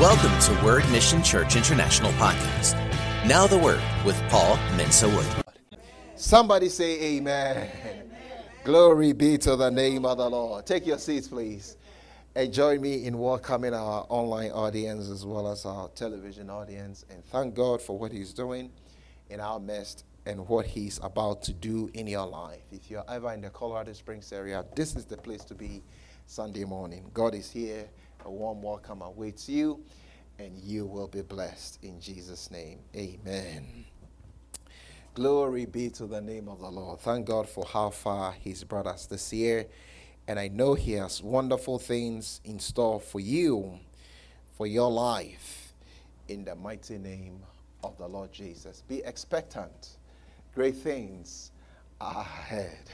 Welcome to Word Mission Church International Podcast. Now the Word with Paul Mensa Wood. Somebody say amen. Glory be to the name of the Lord. Take your seats, please. And join me in welcoming our online audience as well as our television audience. And thank God for what He's doing in our midst and what He's about to do in your life. If you're ever in the Colorado Springs area, this is the place to be Sunday morning. God is here. A warm welcome awaits you, and you will be blessed in Jesus' name. Amen. Glory be to the name of the Lord. Thank God for how far He's brought us this year. And I know He has wonderful things in store for you, for your life, in the mighty name of the Lord Jesus. Be expectant. Great things are ahead.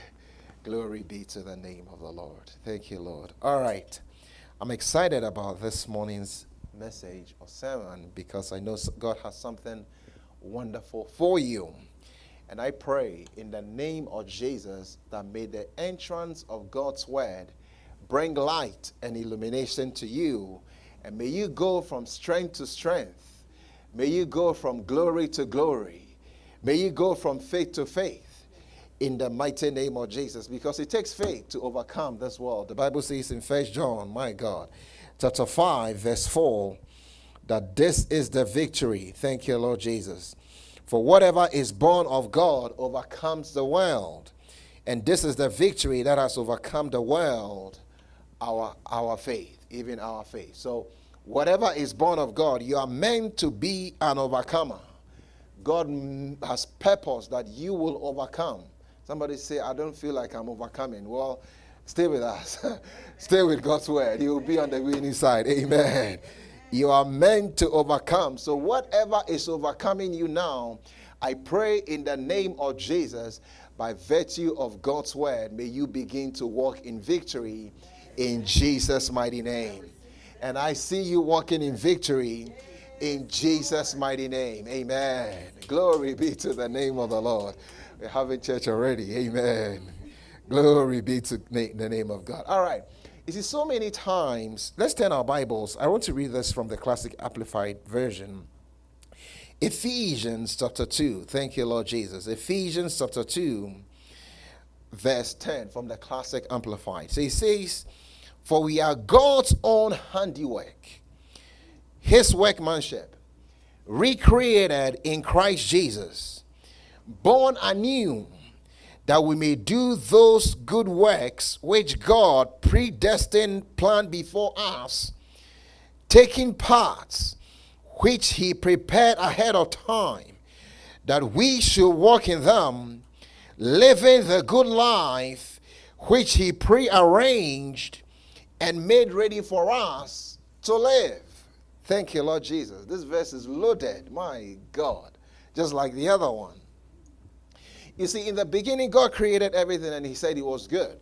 Glory be to the name of the Lord. Thank you, Lord. All right. I'm excited about this morning's message or sermon because I know God has something wonderful for you. And I pray in the name of Jesus that may the entrance of God's word bring light and illumination to you. And may you go from strength to strength. May you go from glory to glory. May you go from faith to faith in the mighty name of Jesus because it takes faith to overcome this world. The Bible says in First John, my God, chapter 5, verse 4, that this is the victory. Thank you, Lord Jesus. For whatever is born of God overcomes the world. And this is the victory that has overcome the world, our, our faith, even our faith. So, whatever is born of God, you are meant to be an overcomer. God has purpose that you will overcome. Somebody say, I don't feel like I'm overcoming. Well, stay with us. stay with God's word. You'll be on the winning side. Amen. You are meant to overcome. So, whatever is overcoming you now, I pray in the name of Jesus, by virtue of God's word, may you begin to walk in victory in Jesus' mighty name. And I see you walking in victory in Jesus' mighty name. Amen. Glory be to the name of the Lord. We're having church already. Amen. Glory be to the name of God. All right. You see, so many times, let's turn our Bibles. I want to read this from the Classic Amplified Version. Ephesians chapter 2. Thank you, Lord Jesus. Ephesians chapter 2, verse 10 from the Classic Amplified. So he says, For we are God's own handiwork, his workmanship, recreated in Christ Jesus born anew, that we may do those good works which God predestined, planned before us, taking parts which He prepared ahead of time, that we should walk in them, living the good life which He prearranged and made ready for us to live. Thank you, Lord Jesus. This verse is loaded, my God, just like the other one. You see, in the beginning, God created everything and He said it was good.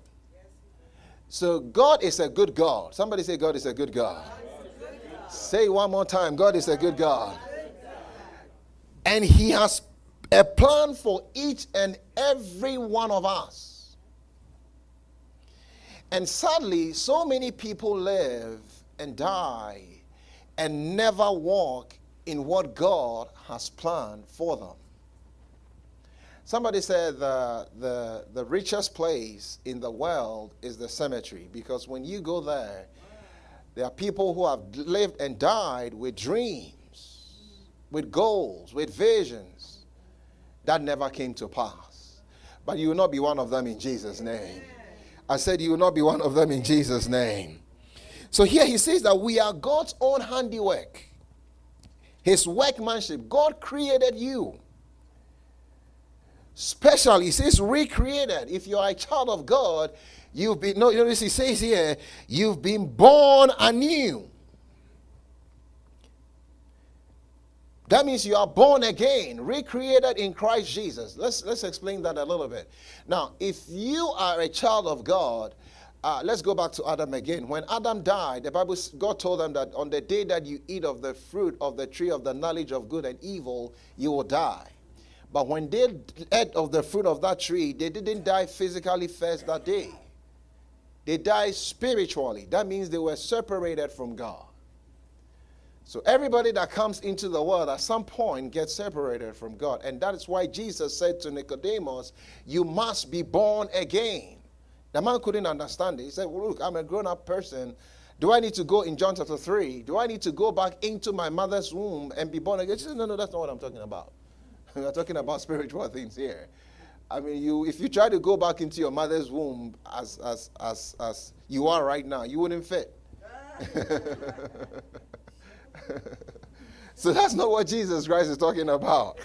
So, God is a good God. Somebody say, God is a good God. Say one more time God is a good God. And He has a plan for each and every one of us. And sadly, so many people live and die and never walk in what God has planned for them. Somebody said the, the, the richest place in the world is the cemetery because when you go there, there are people who have lived and died with dreams, with goals, with visions that never came to pass. But you will not be one of them in Jesus' name. I said, You will not be one of them in Jesus' name. So here he says that we are God's own handiwork, his workmanship. God created you. Special, he says, recreated. If you are a child of God, you've been, no, notice he says here, you've been born anew. That means you are born again, recreated in Christ Jesus. Let's, let's explain that a little bit. Now, if you are a child of God, uh, let's go back to Adam again. When Adam died, the Bible, God told them that on the day that you eat of the fruit of the tree of the knowledge of good and evil, you will die. But when they ate of the fruit of that tree, they didn't die physically first that day. They died spiritually. That means they were separated from God. So everybody that comes into the world at some point gets separated from God. And that is why Jesus said to Nicodemus, You must be born again. The man couldn't understand it. He said, well, Look, I'm a grown up person. Do I need to go in John chapter 3? Do I need to go back into my mother's womb and be born again? He said, No, no, that's not what I'm talking about. We're talking about spiritual things here. I mean, you if you try to go back into your mother's womb as as as as you are right now, you wouldn't fit. so that's not what Jesus Christ is talking about.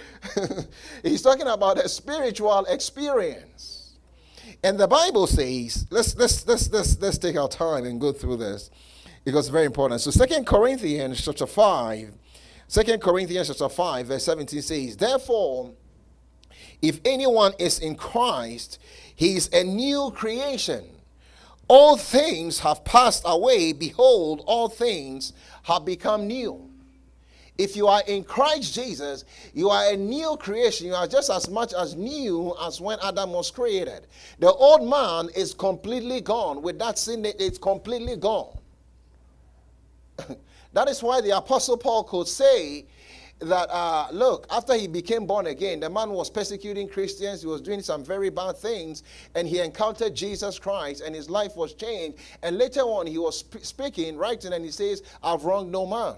He's talking about a spiritual experience. And the Bible says, let's let's let's let's let's take our time and go through this because it's very important. So Second Corinthians chapter 5, 2 Corinthians chapter 5, verse 17 says, Therefore, if anyone is in Christ, he is a new creation. All things have passed away. Behold, all things have become new. If you are in Christ Jesus, you are a new creation. You are just as much as new as when Adam was created. The old man is completely gone. With that sin, it's completely gone. that is why the Apostle Paul could say that, uh, look, after he became born again, the man was persecuting Christians, he was doing some very bad things, and he encountered Jesus Christ, and his life was changed. And later on, he was sp- speaking, writing, and he says, I've wronged no man.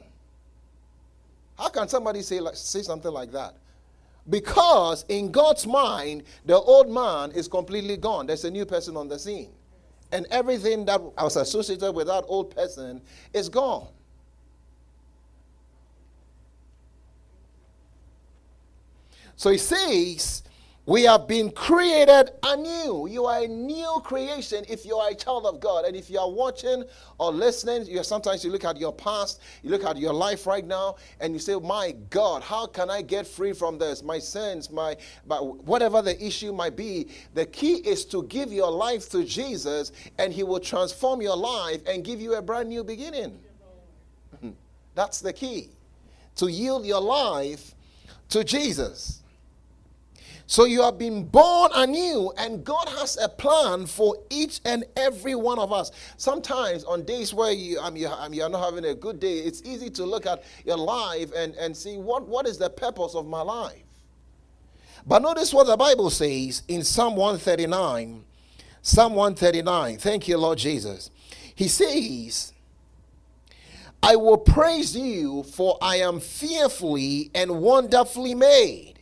How can somebody say, like, say something like that? Because in God's mind, the old man is completely gone. There's a new person on the scene. And everything that was associated with that old person is gone. So he says, we have been created anew. You are a new creation if you are a child of God. And if you are watching or listening, you sometimes you look at your past, you look at your life right now, and you say, My God, how can I get free from this? My sins, my whatever the issue might be. The key is to give your life to Jesus, and He will transform your life and give you a brand new beginning. That's the key. To yield your life to Jesus. So you have been born anew, and God has a plan for each and every one of us. Sometimes on days where you, I mean, you're not having a good day, it's easy to look at your life and, and see what, what is the purpose of my life. But notice what the Bible says in Psalm 139. Psalm 139. Thank you, Lord Jesus. He says, I will praise you, for I am fearfully and wonderfully made.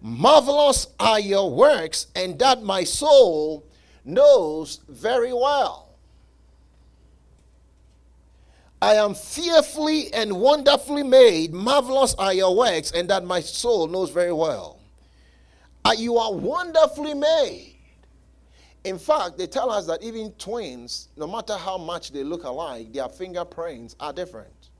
Marvelous are your works, and that my soul knows very well. I am fearfully and wonderfully made. Marvelous are your works, and that my soul knows very well. Uh, you are wonderfully made. In fact, they tell us that even twins, no matter how much they look alike, their fingerprints are different.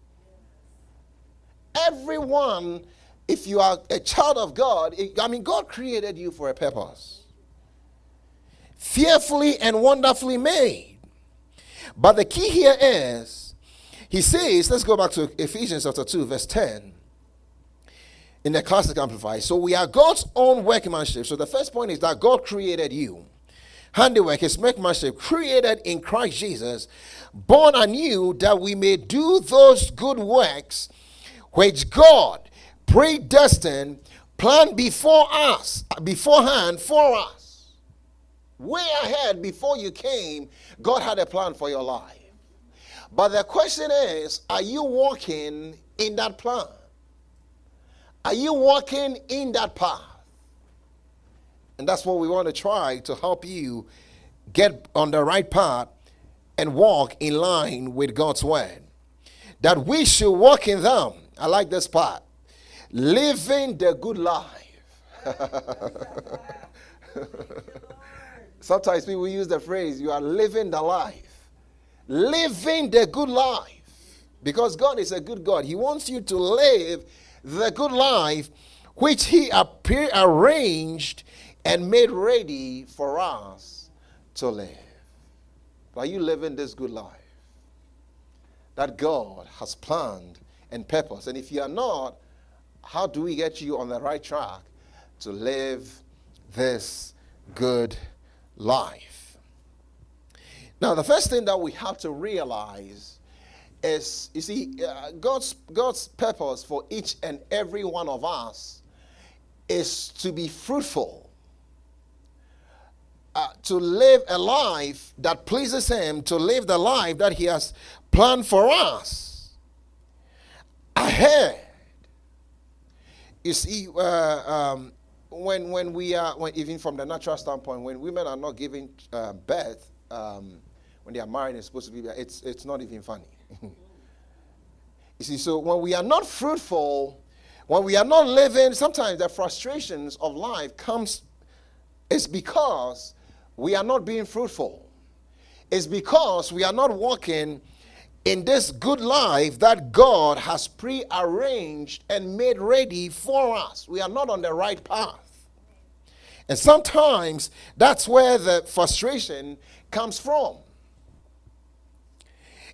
Everyone if you are a child of God, I mean, God created you for a purpose. Fearfully and wonderfully made. But the key here is, he says, let's go back to Ephesians chapter 2, verse 10 in the classic amplified. So we are God's own workmanship. So the first point is that God created you. Handiwork, his workmanship, created in Christ Jesus, born anew that we may do those good works which God predestined, planned before us, beforehand for us. Way ahead before you came, God had a plan for your life. But the question is are you walking in that plan? Are you walking in that path? And that's what we want to try to help you get on the right path and walk in line with God's word. That we should walk in them. I like this part living the good life. Sometimes people use the phrase, you are living the life. Living the good life. Because God is a good God. He wants you to live the good life which He arranged and made ready for us to live. Are you living this good life that God has planned and purpose? And if you are not, how do we get you on the right track to live this good life? Now, the first thing that we have to realize is, you see, uh, God's, God's purpose for each and every one of us is to be fruitful, uh, to live a life that pleases Him, to live the life that He has planned for us ahead. You see, uh, um, when when we are, when, even from the natural standpoint, when women are not giving uh, birth, um, when they are married, it's supposed to be, it's it's not even funny. you see, so when we are not fruitful, when we are not living, sometimes the frustrations of life comes. It's because we are not being fruitful. It's because we are not walking in this good life that God has prearranged and made ready for us. We are not on the right path. And sometimes that's where the frustration comes from.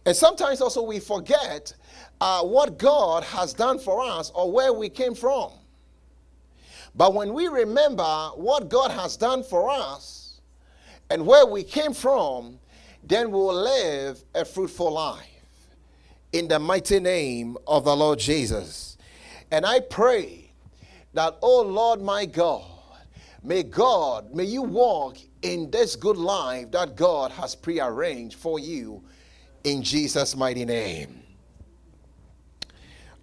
And sometimes also we forget uh, what God has done for us or where we came from. But when we remember what God has done for us and where we came from, then we will live a fruitful life in the mighty name of the Lord Jesus. And I pray that, oh Lord my God, may God, may you walk in this good life that God has prearranged for you in Jesus' mighty name.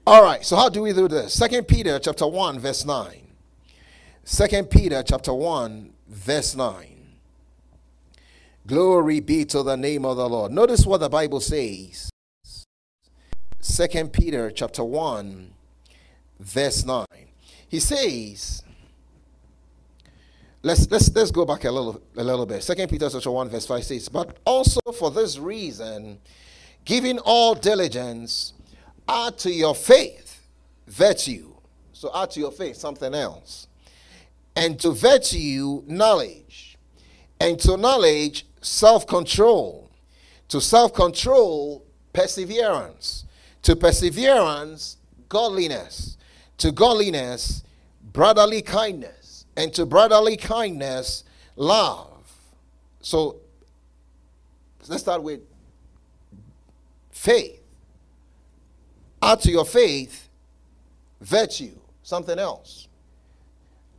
All right, so how do we do this? Second Peter chapter 1, verse 9. Second Peter chapter 1, verse 9. Glory be to the name of the Lord. Notice what the Bible says. Second Peter chapter 1 verse 9. He says Let's let's let's go back a little a little bit. Second Peter chapter 1 verse 5 says, "But also for this reason, giving all diligence, add to your faith virtue." So add to your faith something else. And to virtue knowledge, and to knowledge self-control, to self-control perseverance, to perseverance, godliness. To godliness, brotherly kindness. And to brotherly kindness, love. So let's start with faith. Add to your faith, virtue, something else.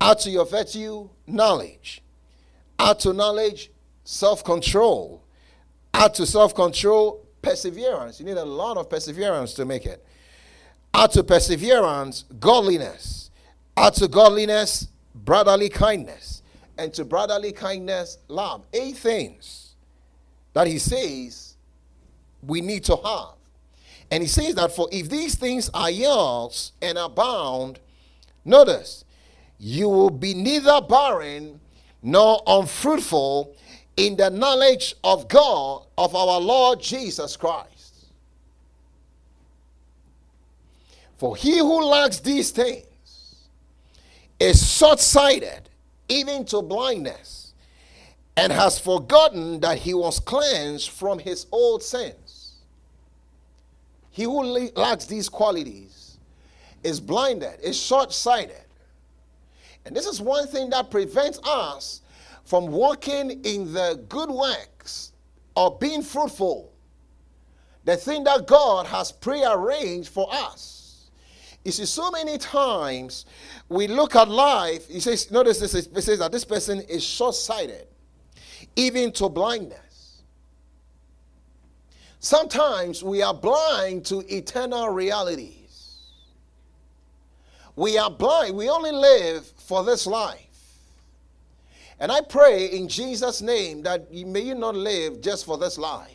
Add to your virtue, knowledge. Add to knowledge, self control. Add to self control, perseverance. You need a lot of perseverance to make it. Add to perseverance, godliness. Add to godliness, brotherly kindness. And to brotherly kindness, love. Eight things that he says we need to have. And he says that for if these things are yours and abound, notice, you will be neither barren nor unfruitful in the knowledge of God, of our Lord Jesus Christ. For he who lacks these things is short sighted, even to blindness, and has forgotten that he was cleansed from his old sins. He who lacks these qualities is blinded, is short sighted. And this is one thing that prevents us from walking in the good works or being fruitful, the thing that God has prearranged for us. You see, so many times we look at life, he says, notice this, it says that this person is short sighted, even to blindness. Sometimes we are blind to eternal realities. We are blind, we only live for this life. And I pray in Jesus' name that you, may you not live just for this life.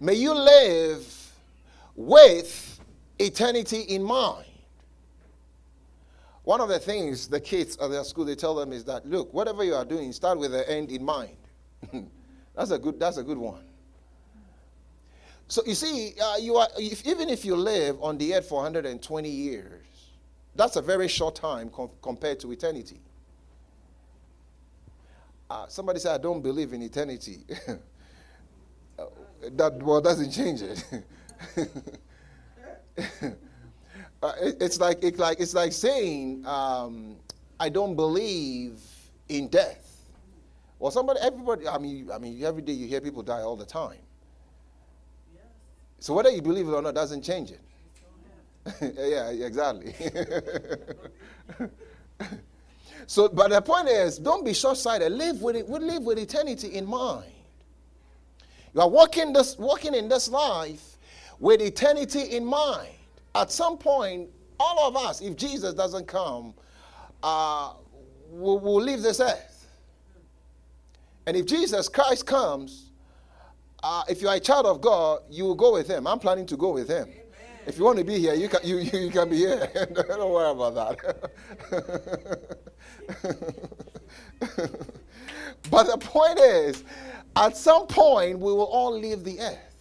May you live with eternity in mind. One of the things the kids at their school they tell them is that look, whatever you are doing, start with the end in mind. that's a good. That's a good one. So you see, uh, you are if, even if you live on the earth for 120 years, that's a very short time com- compared to eternity. Uh, somebody said, I don't believe in eternity. that well doesn't change it. uh, it, it's like it's like it's like saying um, I don't believe in death. Well, somebody, everybody. I mean, I mean, every day you hear people die all the time. So whether you believe it or not doesn't change it. yeah, exactly. So, but the point is, don't be short-sighted. Live with it. We live with eternity in mind. You are walking this, walking in this life with eternity in mind. At some point, all of us, if Jesus doesn't come, uh, will, will leave this earth. And if Jesus Christ comes, uh, if you are a child of God, you will go with him. I'm planning to go with him. If you want to be here, you can, you, you can be here. Don't worry about that. but the point is, at some point, we will all leave the earth.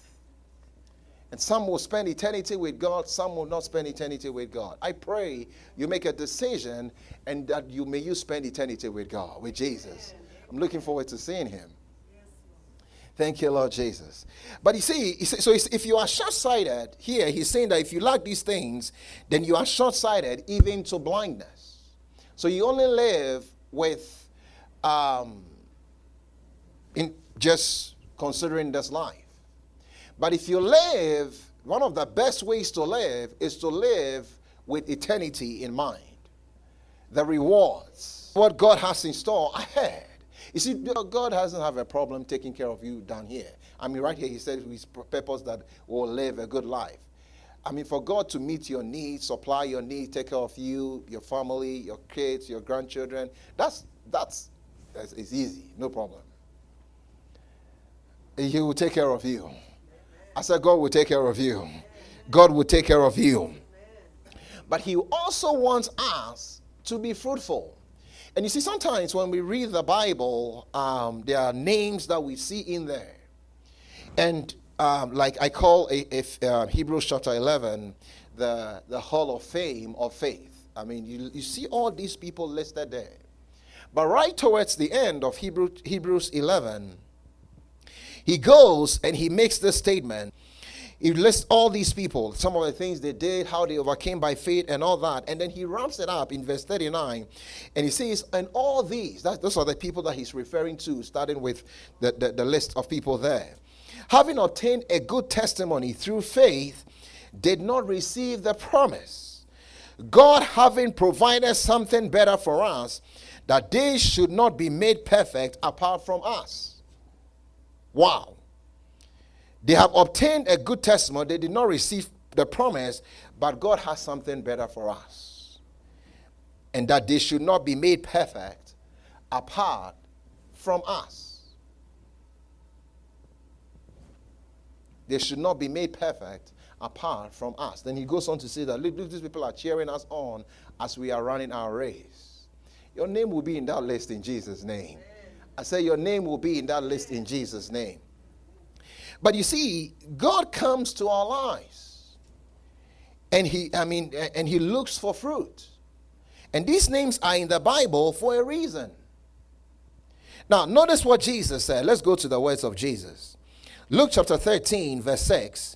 And some will spend eternity with God, some will not spend eternity with God. I pray you make a decision and that you may you spend eternity with God, with Jesus. I'm looking forward to seeing him. Thank you, Lord Jesus. But you see, so if you are short sighted, here he's saying that if you lack these things, then you are short sighted even to blindness. So you only live with, um, in just considering this life. But if you live, one of the best ways to live is to live with eternity in mind. The rewards, what God has in store ahead. You see, God doesn't have a problem taking care of you down here. I mean, right here, He said His purpose that we'll live a good life. I mean, for God to meet your needs, supply your needs, take care of you, your family, your kids, your grandchildren, that's that's, that's it's easy, no problem. He will take care of you. I said, God will take care of you. God will take care of you. But He also wants us to be fruitful. And you see, sometimes when we read the Bible, um, there are names that we see in there. And um, like I call if uh, Hebrews chapter 11 the, the Hall of Fame of Faith. I mean, you, you see all these people listed there. But right towards the end of Hebrew, Hebrews 11, he goes and he makes this statement. He lists all these people, some of the things they did, how they overcame by faith, and all that. And then he wraps it up in verse 39. And he says, And all these, that, those are the people that he's referring to, starting with the, the, the list of people there. Having obtained a good testimony through faith, did not receive the promise. God having provided something better for us, that they should not be made perfect apart from us. Wow. They have obtained a good testimony. They did not receive the promise, but God has something better for us. And that they should not be made perfect apart from us. They should not be made perfect apart from us. Then he goes on to say that look, look, these people are cheering us on as we are running our race. Your name will be in that list in Jesus' name. I say your name will be in that list in Jesus' name. But you see, God comes to our lives. And he, I mean, and he looks for fruit. And these names are in the Bible for a reason. Now, notice what Jesus said. Let's go to the words of Jesus. Luke chapter 13, verse 6.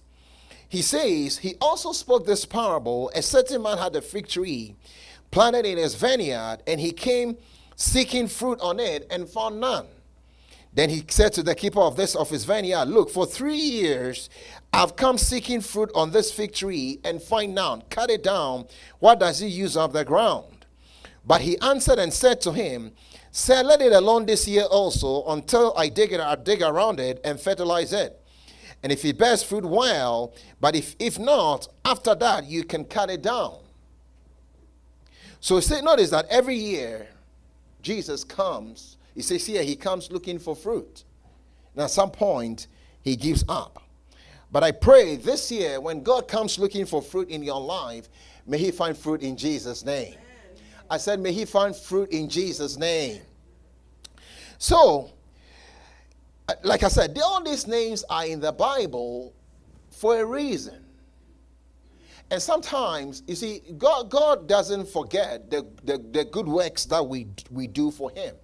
He says, He also spoke this parable. A certain man had a fig tree planted in his vineyard, and he came seeking fruit on it and found none. Then he said to the keeper of this of his vineyard, Look, for three years I've come seeking fruit on this fig tree and find none. Cut it down. What does he use of the ground? But he answered and said to him, Say, let it alone this year also until I dig it, I dig around it and fertilize it. And if it bears fruit, well, but if, if not, after that you can cut it down. So say, notice that every year Jesus comes, he says here, he comes looking for fruit. And at some point, he gives up. But I pray this year, when God comes looking for fruit in your life, may he find fruit in Jesus' name. I said, may he find fruit in Jesus' name. So, like I said, all these names are in the Bible for a reason. And sometimes, you see, God, God doesn't forget the, the, the good works that we, we do for Him.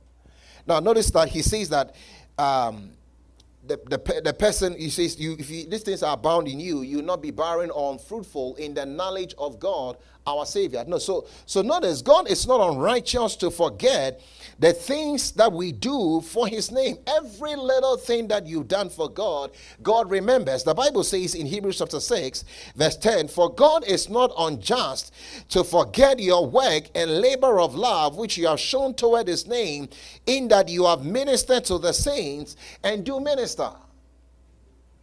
Now, notice that He says that um, the, the, the person he says you if you, these things are bound in you you will not be barren or unfruitful in the knowledge of god our savior. No so so notice god is not unrighteous to forget the things that we do for his name. Every little thing that you've done for god god remembers. The bible says in hebrews chapter 6 verse 10 for god is not unjust to forget your work and labor of love which you have shown toward his name in that you have ministered to the saints and do minister minister,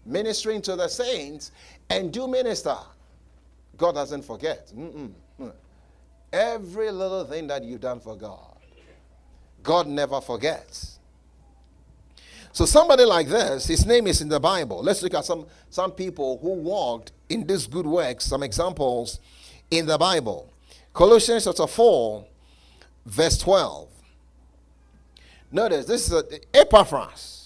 ministering to the saints, and do minister. God doesn't forget. Mm-mm. Every little thing that you've done for God, God never forgets. So somebody like this, his name is in the Bible. Let's look at some, some people who walked in this good work, some examples in the Bible. Colossians chapter 4, verse 12. Notice this is a, Epaphras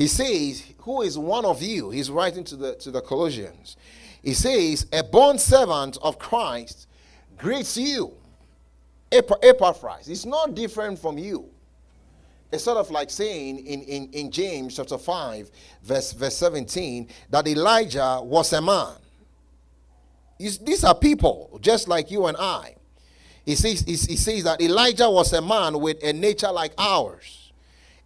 he says, Who is one of you? He's writing to the, to the Colossians. He says, A born servant of Christ greets you. Epaphras. It's not different from you. It's sort of like saying in, in, in James chapter 5, verse, verse 17, that Elijah was a man. these are people just like you and I. He says, he says that Elijah was a man with a nature like ours.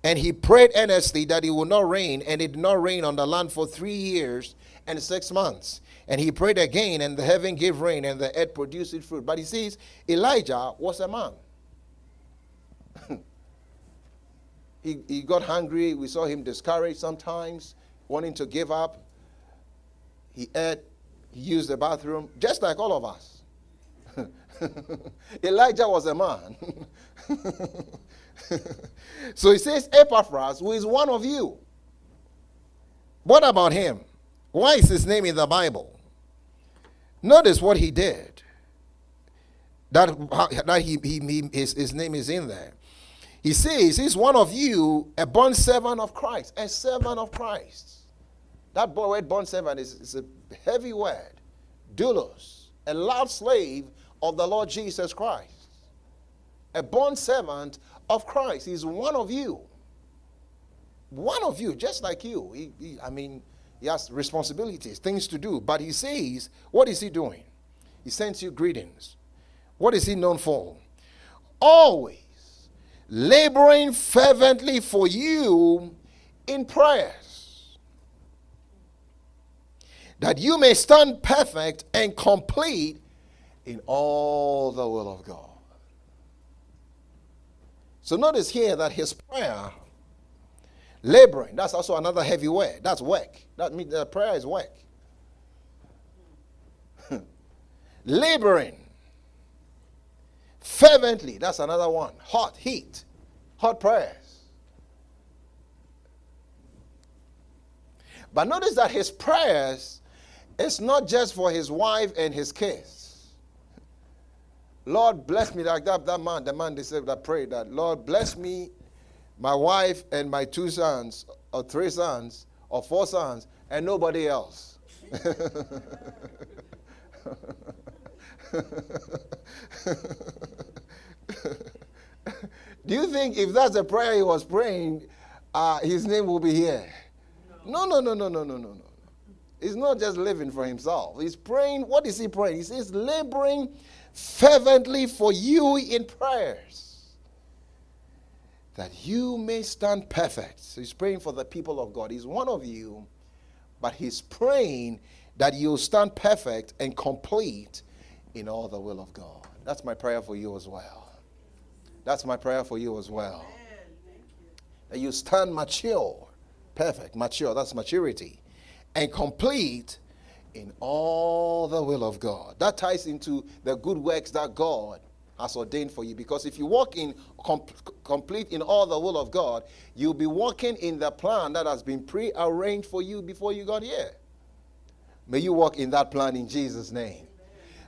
And he prayed earnestly that it would not rain, and it did not rain on the land for three years and six months. And he prayed again, and the heaven gave rain, and the earth produced its fruit. But he says Elijah was a man. he, he got hungry. We saw him discouraged sometimes, wanting to give up. He ate, he used the bathroom, just like all of us. Elijah was a man. so he says, Epaphras, who is one of you. What about him? Why is his name in the Bible? Notice what he did. That, that he, he, he his, his name is in there. He says, He's one of you, a born servant of Christ, a servant of Christ. That word born servant is, is a heavy word. Doulos, a loud slave of the Lord Jesus Christ. A born servant of Christ. He's one of you. One of you, just like you. He, he, I mean, he has responsibilities, things to do. But he says, what is he doing? He sends you greetings. What is he known for? Always laboring fervently for you in prayers, that you may stand perfect and complete in all the will of God. So notice here that his prayer, laboring, that's also another heavy word. That's work. That means the prayer is work. laboring, fervently, that's another one. Hot, heat, hot prayers. But notice that his prayers is not just for his wife and his kids. Lord, bless me like that, that man, the man they said that prayed that, Lord, bless me, my wife, and my two sons, or three sons, or four sons, and nobody else. Do you think if that's the prayer he was praying, uh, his name will be here? No, no, no, no, no, no, no, no. He's not just living for himself. He's praying. What is he praying? He says, laboring fervently for you in prayers that you may stand perfect. So he's praying for the people of God. He's one of you, but he's praying that you'll stand perfect and complete in all the will of God. That's my prayer for you as well. That's my prayer for you as well. That you stand mature, perfect, mature, that's maturity, and complete in all the will of God. That ties into the good works that God has ordained for you. Because if you walk in com- complete in all the will of God, you'll be walking in the plan that has been pre-arranged for you before you got here. May you walk in that plan in Jesus' name.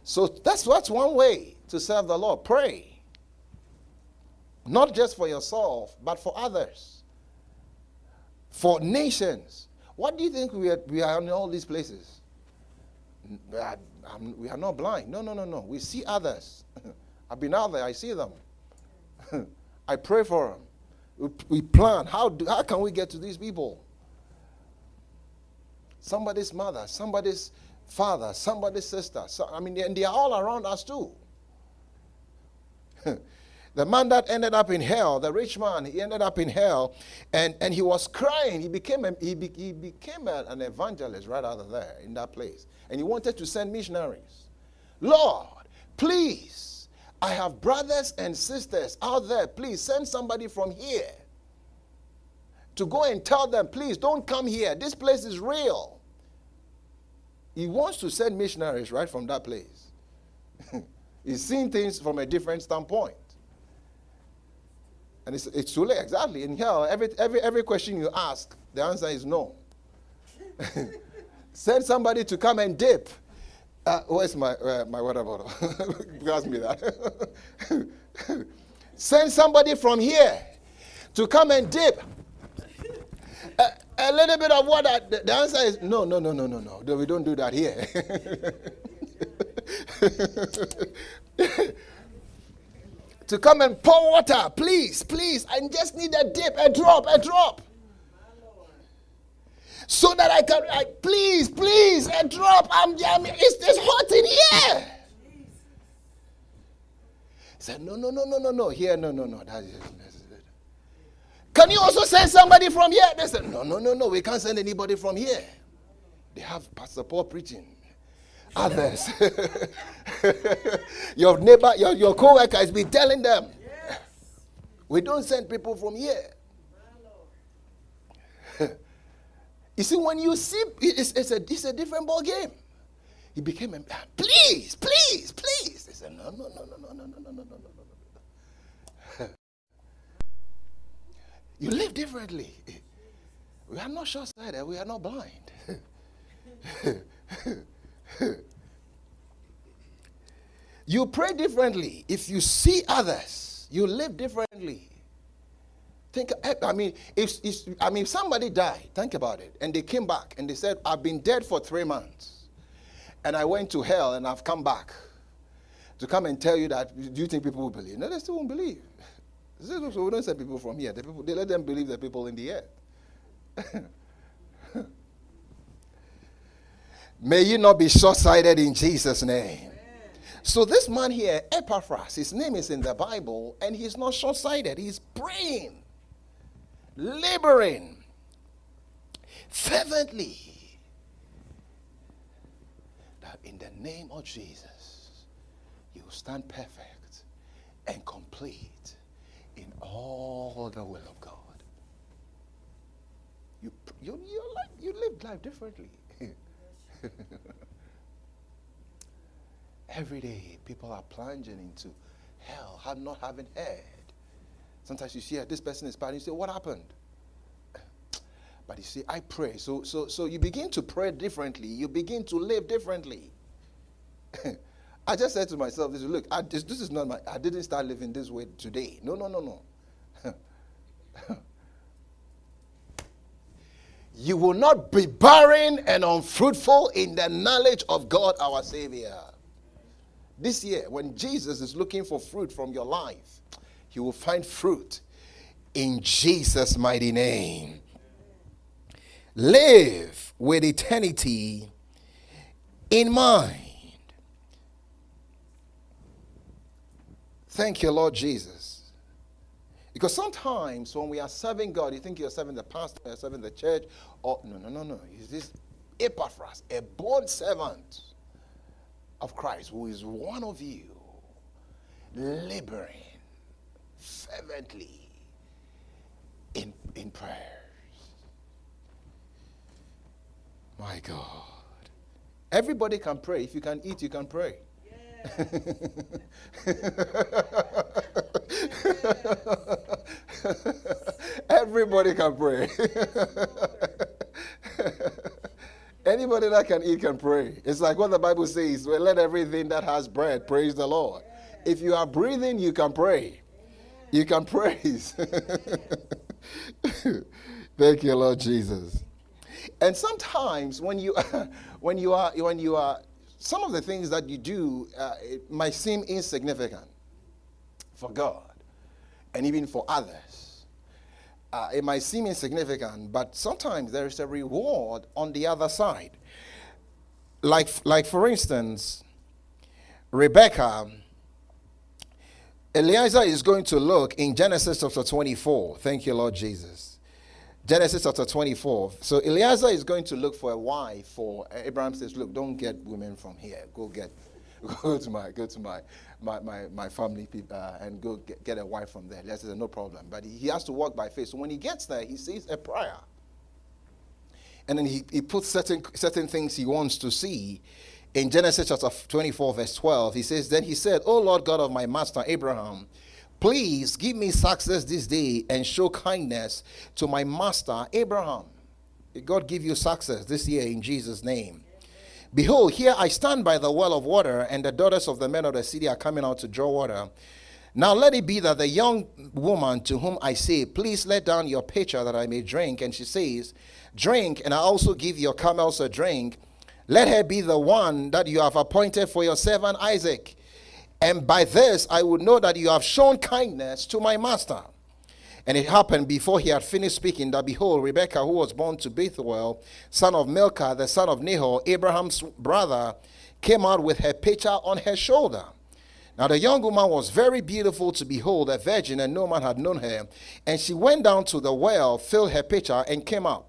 So that's that's one way to serve the Lord. Pray. Not just for yourself, but for others. For nations. What do you think we are, we are in all these places? We are not blind. No, no, no, no. We see others. I've been out there, I see them. I pray for them. We, we plan. How, do, how can we get to these people? somebody's mother, somebody's father, somebody's sister. So, I mean, and they are all around us too. the man that ended up in hell, the rich man, he ended up in hell and, and he was crying. He became, a, he, be, he became a, an evangelist right out of there in that place. And he wanted to send missionaries. Lord, please, I have brothers and sisters out there. Please send somebody from here to go and tell them, please don't come here. This place is real. He wants to send missionaries right from that place. He's seeing things from a different standpoint. And it's, it's too late, exactly. In hell, every, every, every question you ask, the answer is no. Send somebody to come and dip. Uh, where's my, uh, my water bottle? Ask me that. Send somebody from here to come and dip. A, a little bit of water. The, the answer is no, no, no, no, no, no. We don't do that here. To come and pour water. Please, please. I just need a dip, a drop, a drop. So that I can, I, please, please, a drop. I'm, I'm it's, it's hot in here. He said, no, no, no, no, no, no. Here, no, no, no. That is, can you also send somebody from here? They said, no, no, no, no. We can't send anybody from here. They have Pastor Paul preaching others. your neighbor, your, your co-worker has been telling them. Yes. We don't send people from here. you see, when you see, it's, it's, a, it's a different ball game. He became a, please, please, please. They said, no, no, no, no, no, no, no, no, no, no, no. You live differently. We are not short-sighted. We are not blind. you pray differently. If you see others, you live differently. Think, I mean, if, if I mean, if somebody died, think about it, and they came back and they said, "I've been dead for three months, and I went to hell and I've come back," to come and tell you that, do you think people will believe? No, they still won't believe. So we don't send people from here. The people, they let them believe the people in the earth. May you not be short sighted in Jesus' name. So, this man here, Epaphras, his name is in the Bible, and he's not short sighted. He's praying, laboring fervently that in the name of Jesus, you stand perfect and complete in all the will of God. You, you, you live life differently. Every day, people are plunging into hell, have not having heard. Sometimes you see ah, this person is bad, you say, What happened? But you see, I pray. So, so, so you begin to pray differently. You begin to live differently. I just said to myself, this, look, I, this is not my, I didn't start living this way today. No, no, no, no. you will not be barren and unfruitful in the knowledge of God our Savior. This year, when Jesus is looking for fruit from your life, he will find fruit in Jesus' mighty name. Live with eternity in mind. Thank you, Lord Jesus. Because sometimes when we are serving God, you think you're serving the pastor, you're serving the church, or no, no, no, no. Is this Epaphras, a born servant of Christ, who is one of you, laboring fervently in, in prayers. My God. Everybody can pray. If you can eat, you can pray. Everybody can pray. Anybody that can eat can pray. It's like what the Bible says well, let everything that has bread praise the Lord. If you are breathing, you can pray. You can praise. Thank you, Lord Jesus. And sometimes when you when you are when you are some of the things that you do uh, might seem insignificant for God and even for others. uh, it might seem insignificant, but sometimes there is a reward on the other side. Like, like for instance, Rebecca, Eliezer is going to look in Genesis chapter 24. Thank you, Lord Jesus. Genesis chapter 24. So Eliezer is going to look for a wife for Abraham says, Look, don't get women from here. Go get go to my go to my my, my, my family people uh, and go get, get, a wife from there. Eliezer said, No problem. But he, he has to walk by faith. So when he gets there, he sees a prayer. And then he, he puts certain certain things he wants to see in Genesis chapter 24, verse 12, he says, Then he said, O Lord God of my master Abraham, please give me success this day and show kindness to my master Abraham. God give you success this year in Jesus' name. Behold, here I stand by the well of water, and the daughters of the men of the city are coming out to draw water. Now let it be that the young woman to whom I say, Please let down your pitcher that I may drink, and she says, Drink, and I also give your camels a drink. Let her be the one that you have appointed for your servant Isaac. And by this I would know that you have shown kindness to my master. And it happened before he had finished speaking that behold, Rebekah, who was born to Bethuel, son of Milcah, the son of Nahor, Abraham's brother, came out with her pitcher on her shoulder. Now the young woman was very beautiful to behold, a virgin, and no man had known her. And she went down to the well, filled her pitcher, and came out.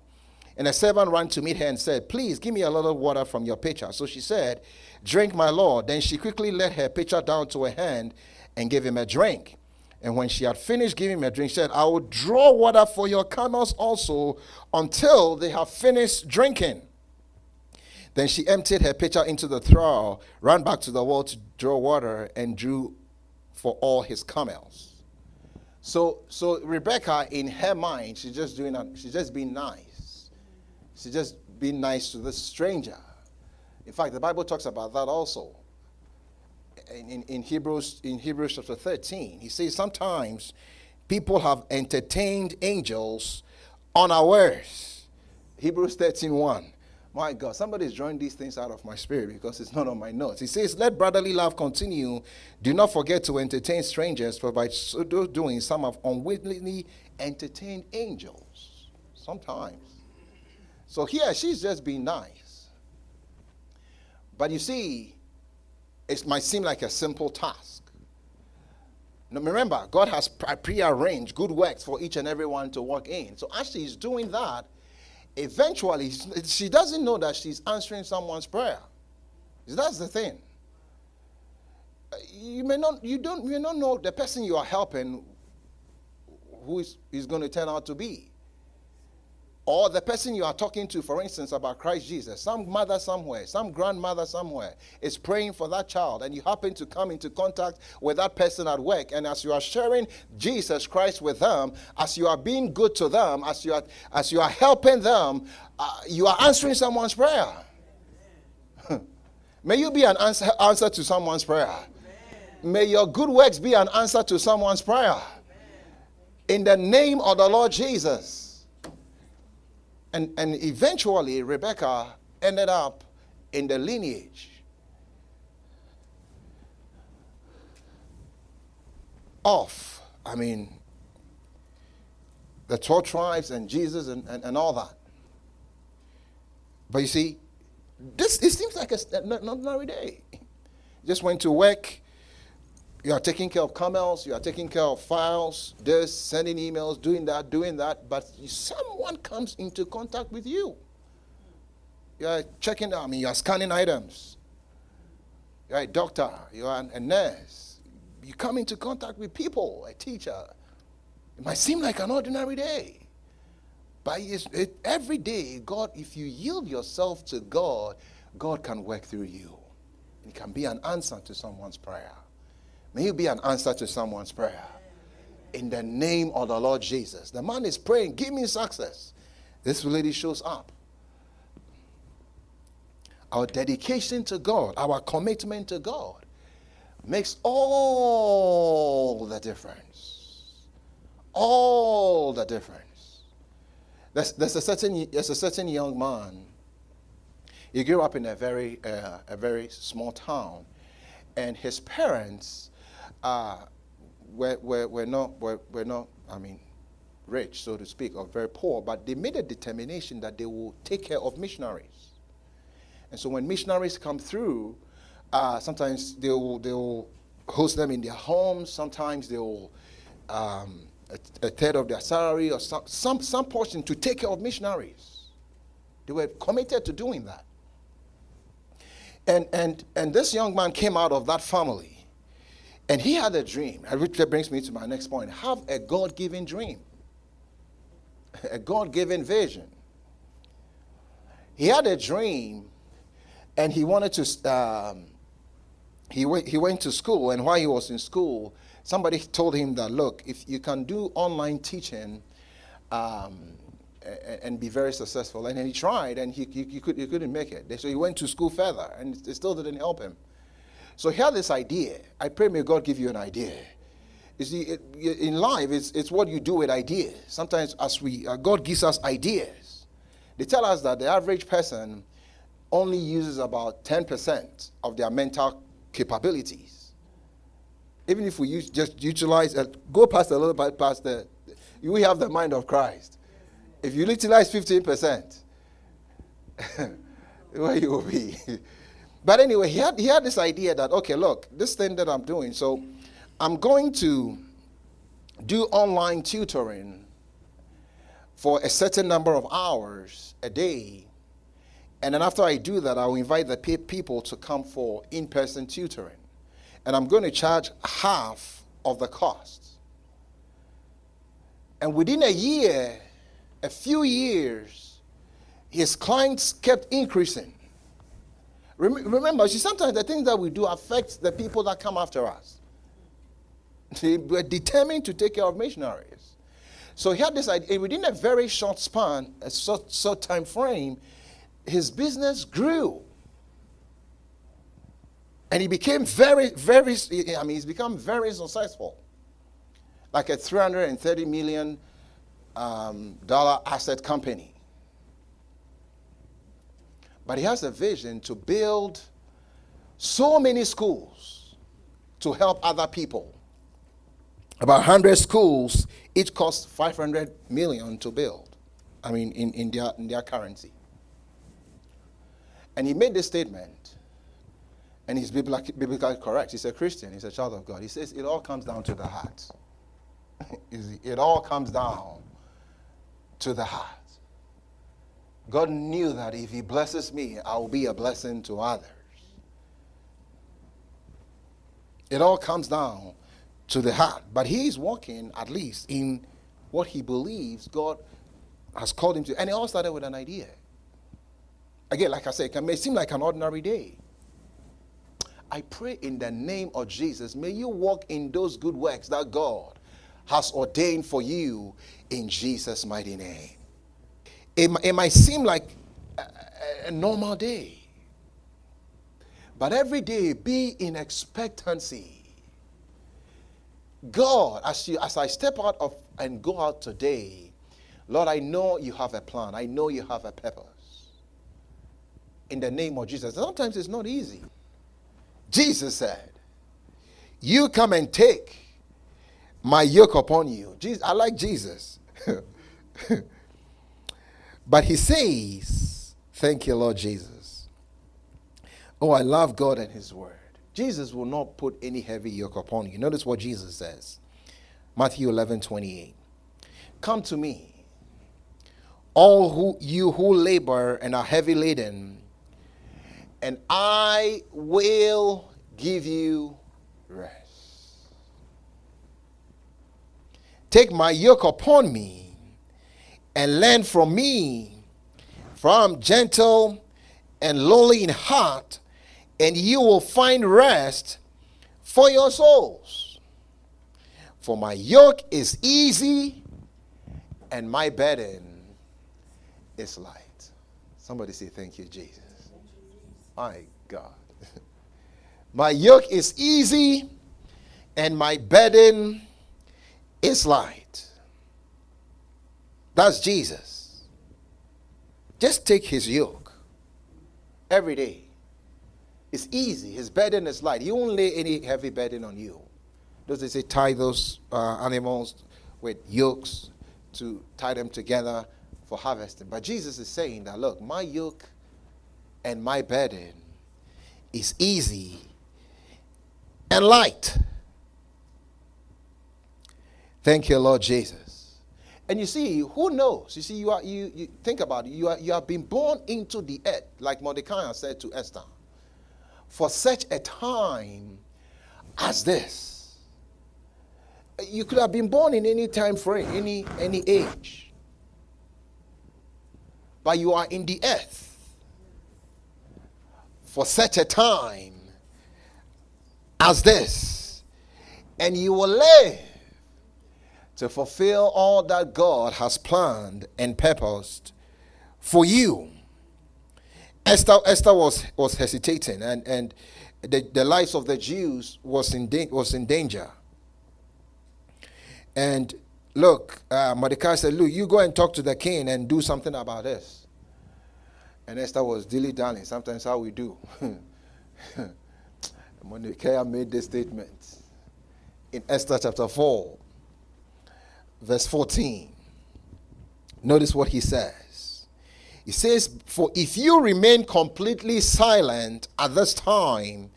And a servant ran to meet her and said, Please give me a little water from your pitcher. So she said, Drink, my lord. Then she quickly let her pitcher down to her hand and gave him a drink. And when she had finished giving him a drink, she said, I will draw water for your camels also until they have finished drinking. Then she emptied her pitcher into the trough, ran back to the well to draw water, and drew for all his camels. So, so Rebecca, in her mind, she's just doing, she's just being nice. She's just being nice to this stranger. In fact, the Bible talks about that also. In, in, in, Hebrews, in Hebrews chapter 13, he says sometimes people have entertained angels unawares. Hebrews 13 1. My God, somebody's drawing these things out of my spirit because it's not on my notes. He says, Let brotherly love continue. Do not forget to entertain strangers, for by so doing, some have unwittingly entertained angels. Sometimes. So here she's just being nice. But you see, it might seem like a simple task. Now remember, God has prearranged good works for each and every one to walk in. So as she's doing that, eventually she doesn't know that she's answering someone's prayer. That's the thing. You may not, you don't, you may not know the person you are helping who is, is going to turn out to be. Or the person you are talking to, for instance, about Christ Jesus, some mother somewhere, some grandmother somewhere is praying for that child, and you happen to come into contact with that person at work. And as you are sharing Jesus Christ with them, as you are being good to them, as you are, as you are helping them, uh, you are answering someone's prayer. May you be an answer, answer to someone's prayer. May your good works be an answer to someone's prayer. In the name of the Lord Jesus. And, and eventually, Rebecca ended up in the lineage of, I mean, the 12 tribes and Jesus and, and, and all that. But you see, this it seems like a, not ordinary day. Just went to work, you are taking care of camels, you are taking care of files, this, sending emails, doing that, doing that, but someone comes into contact with you. You are checking, I mean, you are scanning items. You are a doctor, you are a nurse. You come into contact with people, a teacher. It might seem like an ordinary day. But it, every day, God, if you yield yourself to God, God can work through you. It can be an answer to someone's prayer. May you be an answer to someone's prayer. In the name of the Lord Jesus. The man is praying, give me success. This lady shows up. Our dedication to God, our commitment to God, makes all the difference. All the difference. There's, there's, a, certain, there's a certain young man. He grew up in a very, uh, a very small town, and his parents uh, we're, not, not, I mean, rich, so to speak, or very poor, but they made a determination that they will take care of missionaries. And so when missionaries come through, uh, sometimes they will, they will host them in their homes, sometimes they will um, a, a, third of their salary or some, some, some portion to take care of missionaries. They were committed to doing that. And, and, and this young man came out of that family. And he had a dream. Which brings me to my next point. Have a God given dream, a God given vision. He had a dream and he wanted to, um, he, went, he went to school. And while he was in school, somebody told him that, look, if you can do online teaching, um, and be very successful. And he tried, and he, he, he, could, he couldn't make it. So he went to school further, and it still didn't help him. So he had this idea. I pray may God give you an idea. You see, it, in life, it's, it's what you do with ideas. Sometimes, as we uh, God gives us ideas, they tell us that the average person only uses about 10% of their mental capabilities. Even if we use, just utilize, uh, go past a little bit past the, we have the mind of Christ. If you utilize 15%, where you will be. but anyway, he had, he had this idea that, okay, look, this thing that I'm doing, so I'm going to do online tutoring for a certain number of hours a day. And then after I do that, I'll invite the people to come for in person tutoring. And I'm going to charge half of the cost. And within a year, a few years, his clients kept increasing. Remember, see, sometimes the things that we do affect the people that come after us. See, we're determined to take care of missionaries. So he had this idea. Within a very short span, a short, short time frame, his business grew. And he became very, very, I mean, he's become very successful. Like a 330 million um, dollar asset company. But he has a vision to build so many schools to help other people. About 100 schools, each cost 500 million to build. I mean, in, in, their, in their currency. And he made this statement, and he's biblically correct. He's a Christian, he's a child of God. He says, It all comes down to the heart. it all comes down to the heart. God knew that if He blesses me, I will be a blessing to others. It all comes down to the heart. But He's walking, at least, in what He believes God has called Him to. And it all started with an idea. Again, like I said, it may seem like an ordinary day. I pray in the name of Jesus, may you walk in those good works that God has ordained for you in Jesus' mighty name. It, it might seem like a, a normal day, but every day be in expectancy. God, as, you, as I step out of and go out today, Lord, I know you have a plan. I know you have a purpose. In the name of Jesus. Sometimes it's not easy. Jesus said, You come and take my yoke upon you. Jesus, I like Jesus. but he says, Thank you, Lord Jesus. Oh, I love God and his word. Jesus will not put any heavy yoke upon you. Notice what Jesus says Matthew 11 28. Come to me, all who, you who labor and are heavy laden, and I will give you rest. Take my yoke upon me and learn from me, for I'm gentle and lowly in heart, and you will find rest for your souls. For my yoke is easy and my burden is light. Somebody say, Thank you, Jesus. My God. my yoke is easy and my burden is light. That's Jesus. Just take his yoke every day. It's easy. His burden is light. He won't lay any heavy burden on you. Does he say tie those uh, animals with yokes to tie them together for harvesting. But Jesus is saying that, look, my yoke and my burden is easy and light. Thank you, Lord Jesus. And you see, who knows? You see, you are you, you think about it. You are you have been born into the earth, like Mordecai said to Esther, for such a time as this. You could have been born in any time frame, any any age. But you are in the earth for such a time as this, and you will live to fulfill all that God has planned and purposed for you. Esther, Esther was, was hesitating, and, and the, the lives of the Jews was in, da- was in danger. And look, uh, Mordecai said, Look, you go and talk to the king and do something about this. And Esther was dilly dallying. Sometimes how we do. Mordecai made this statement in Esther chapter 4, verse 14. Notice what he says. He says, For if you remain completely silent at this time,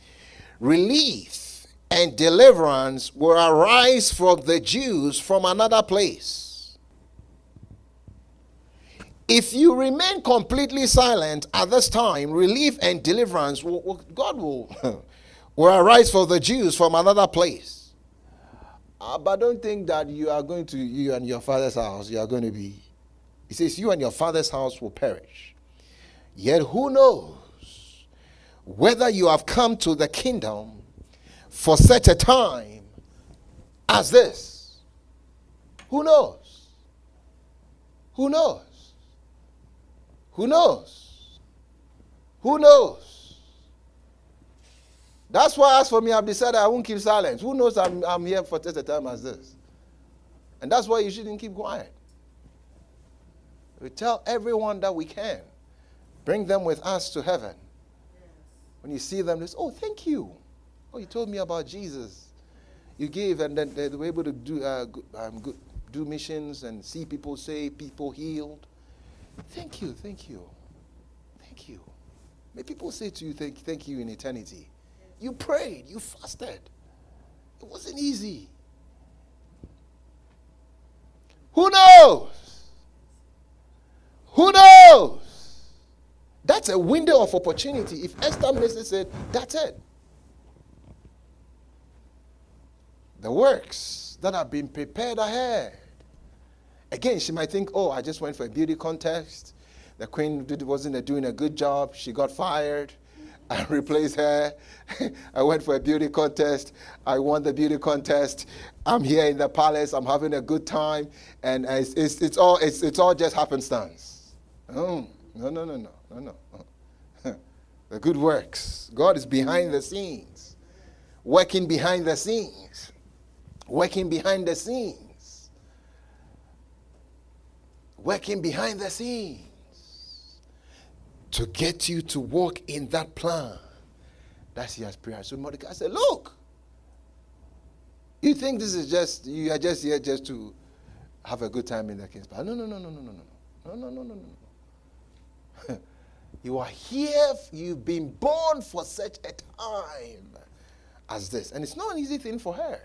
relief and deliverance will arise from the Jews from another place if you remain completely silent at this time, relief and deliverance, will, will, God will, will arise for the Jews from another place. Uh, but don't think that you are going to, you and your father's house, you are going to be. He says, You and your father's house will perish. Yet who knows whether you have come to the kingdom for such a time as this? Who knows? Who knows? Who knows? Who knows? That's why, as for me, I've decided I won't keep silent. Who knows I'm, I'm here for such a time as this? And that's why you shouldn't keep quiet. We tell everyone that we can. Bring them with us to heaven. When you see them, they say, Oh, thank you. Oh, you told me about Jesus. You gave, and then they were able to do, uh, um, do missions and see people saved, people healed. Thank you, thank you, thank you. May people say to you, thank, thank you in eternity. You prayed, you fasted. It wasn't easy. Who knows? Who knows? That's a window of opportunity. If Esther misses it, that's it. The works that have been prepared ahead Again, she might think, oh, I just went for a beauty contest. The queen wasn't doing a good job. She got fired. I replaced her. I went for a beauty contest. I won the beauty contest. I'm here in the palace. I'm having a good time. And it's, it's, it's all, it's, it's all just happenstance. Oh, no, no, no, no, no, no. the good works. God is behind the scenes, working behind the scenes, working behind the scenes working behind the scenes to get you to walk in that plan that he has prepared. So Mordecai said, Look, you think this is just, you are just here just to have a good time in the king's palace. No, no, no, no, no, no, no. No, no, no, no, no, no. you are here, you've been born for such a time as this. And it's not an easy thing for her.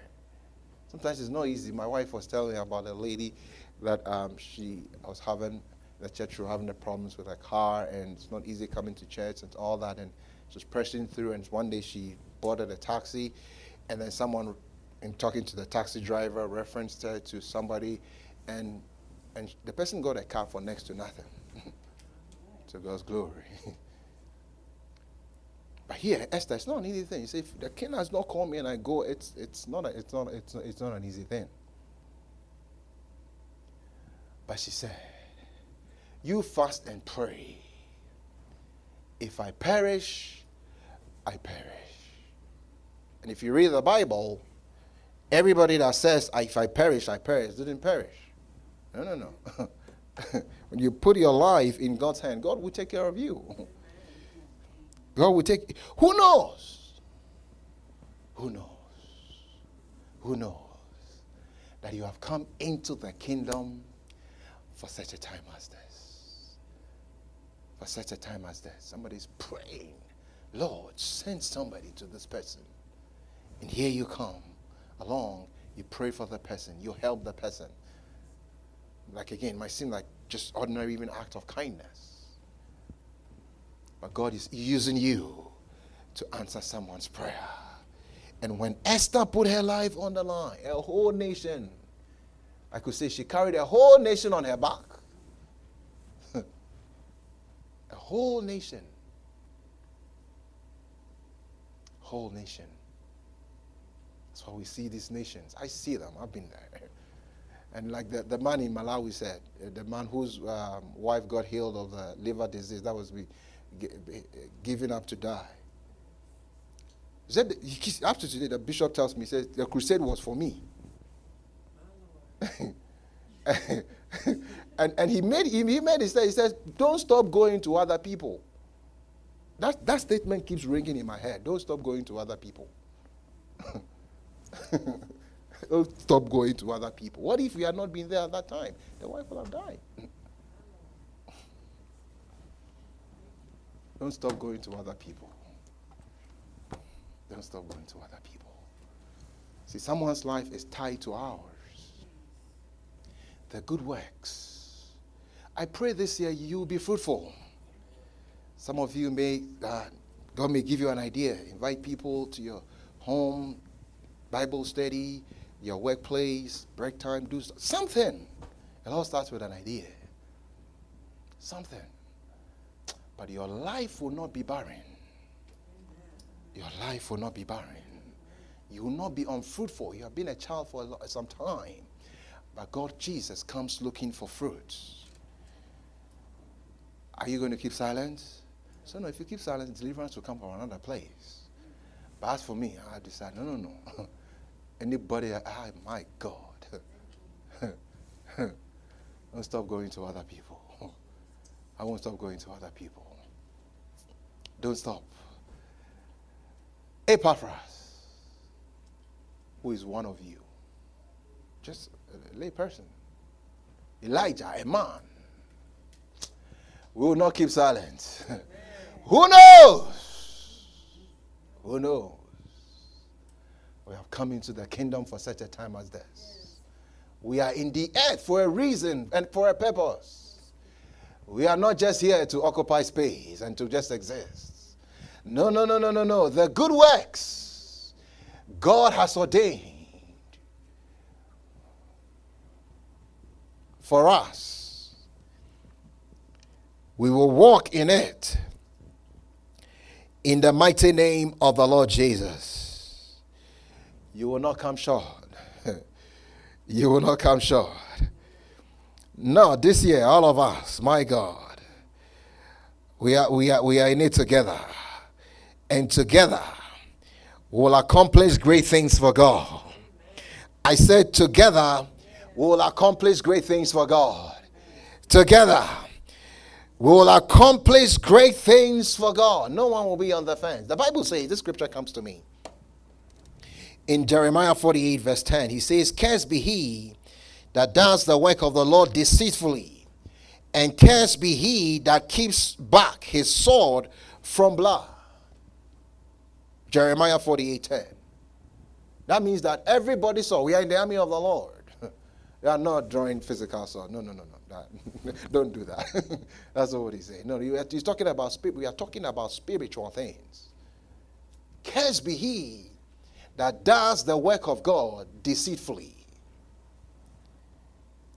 Sometimes it's not easy. My wife was telling me about a lady that um, she was having church were having the problems with her car and it's not easy coming to church and all that and was pressing through and one day she boarded a taxi and then someone in talking to the taxi driver referenced her to somebody and and the person got a car for next to nothing. To God's glory. But here Esther it's not an easy thing. You say if the king has not called me and I go it's it's not a, it's not it's not, it's not an easy thing. But she said, You fast and pray. If I perish, I perish. And if you read the Bible, everybody that says, If I perish, I perish, didn't perish. No, no, no. when you put your life in God's hand, God will take care of you. God will take. Who knows? Who knows? Who knows that you have come into the kingdom for such a time as this. For such a time as this. Somebody's praying, Lord, send somebody to this person. And here you come along, you pray for the person, you help the person. Like again, might seem like just ordinary even act of kindness. But God is using you to answer someone's prayer. And when Esther put her life on the line, a whole nation, I could say she carried a whole nation on her back. A whole nation. Whole nation. That's why we see these nations. I see them. I've been there. And like the, the man in Malawi said, uh, the man whose um, wife got healed of the liver disease, that was be, given up to die. He said, he, after today, the bishop tells me, he says, the crusade was for me. and, and he made he, he made it he says, don't stop going to other people. That, that statement keeps ringing in my head. Don't stop going to other people. don't stop going to other people. What if we had not been there at that time? The wife would have died. don't stop going to other people. Don't stop going to other people. See, someone's life is tied to ours. The good works. I pray this year you will be fruitful. Some of you may, uh, God may give you an idea. Invite people to your home, Bible study, your workplace, break time, do something. It all starts with an idea. Something. But your life will not be barren your life will not be barren. You will not be unfruitful. You have been a child for some time. But God, Jesus, comes looking for fruit. Are you going to keep silent? So, no, if you keep silent, deliverance will come from another place. But as for me, I decide, no, no, no. Anybody, I, my God. Don't stop going to other people. I won't stop going to other people. Don't stop. Epaphras, who is one of you, just lay person, Elijah, a man. We will not keep silent. Who knows? Who knows? We have come into the kingdom for such a time as this. We are in the earth for a reason and for a purpose. We are not just here to occupy space and to just exist. No, no, no, no, no, no. The good works God has ordained for us. We will walk in it in the mighty name of the Lord Jesus. You will not come short. you will not come short. No, this year, all of us, my God, we are, we are, we are in it together and together we will accomplish great things for God. I said, together will accomplish great things for God. Together we will accomplish great things for God. No one will be on the fence. The Bible says, this scripture comes to me. In Jeremiah 48, verse 10, he says, Cursed be he that does the work of the Lord deceitfully, and cursed be he that keeps back his sword from blood. Jeremiah 48 10. That means that everybody saw we are in the army of the Lord. We are not drawing physical sword. No, no, no, no. don't do that. That's not what he's saying. No, he's talking about spirit. We are talking about spiritual things. Cursed be he that does the work of God deceitfully.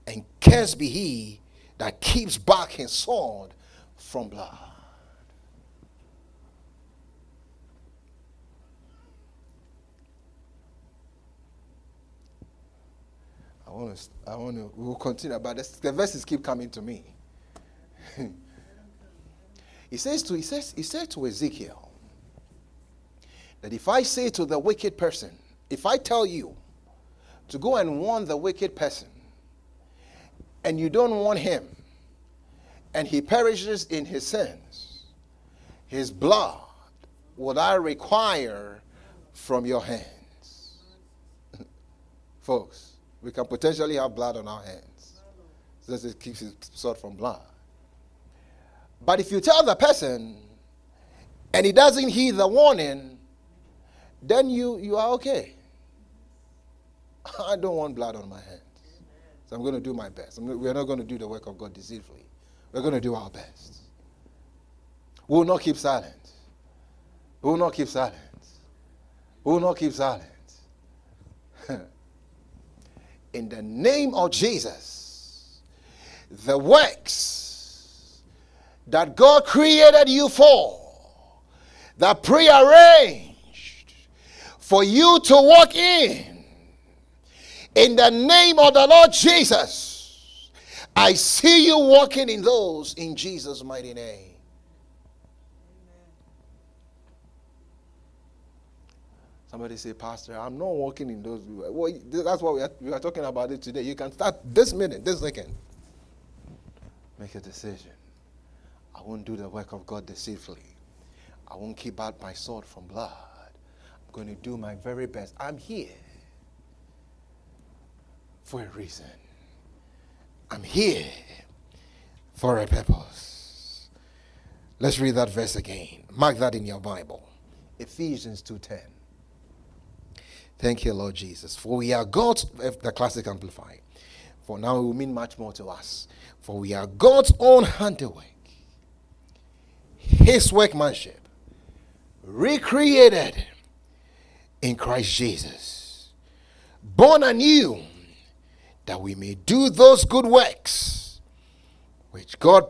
And cursed be he that keeps back his sword from blood. I want to, I want to, we will continue, but the verses keep coming to me. he says to, he says, he said to Ezekiel that if I say to the wicked person, if I tell you to go and warn the wicked person, and you don't want him, and he perishes in his sins, his blood will I require from your hands. Folks, we can potentially have blood on our hands. That it keeps his sword from blood. But if you tell the person and he doesn't heed the warning, then you, you are okay. I don't want blood on my hands. So I'm going to do my best. we're not going to do the work of God deceitfully. We're going to do our best. We will not keep silent. We will not keep silent. We will not keep silent. In the name of Jesus, the works that God created you for, that prearranged for you to walk in, in the name of the Lord Jesus, I see you walking in those in Jesus' mighty name. Somebody say, Pastor, I'm not walking in those. Well, that's what we are, we are talking about it today. You can start this minute, this second. Make a decision. I won't do the work of God deceitfully. I won't keep out my sword from blood. I'm going to do my very best. I'm here for a reason. I'm here for a purpose. Let's read that verse again. Mark that in your Bible. Ephesians 2:10. Thank you, Lord Jesus. For we are God's, the classic amplified. For now it will mean much more to us. For we are God's own handiwork, His workmanship, recreated in Christ Jesus, born anew, that we may do those good works which God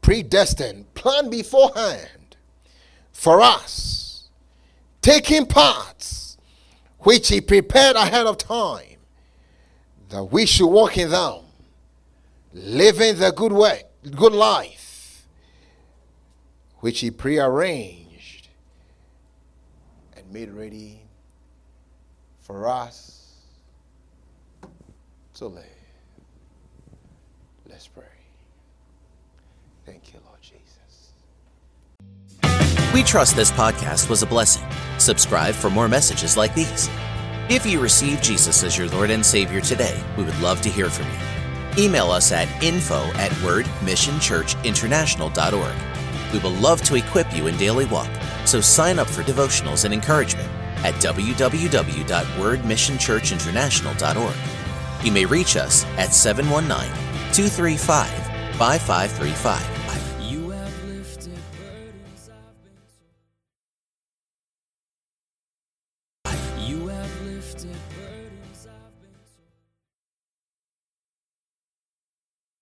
predestined, planned beforehand for us, taking parts which he prepared ahead of time, that we should walk in them, living the good way, good life, which he prearranged and made ready for us to live. Let's pray. Thank you. We trust this podcast was a blessing. Subscribe for more messages like these. If you receive Jesus as your Lord and Savior today, we would love to hear from you. Email us at info at wordmissionchurchinternational.org. We will love to equip you in daily walk, so sign up for devotionals and encouragement at www.wordmissionchurchinternational.org. You may reach us at 719 235 5535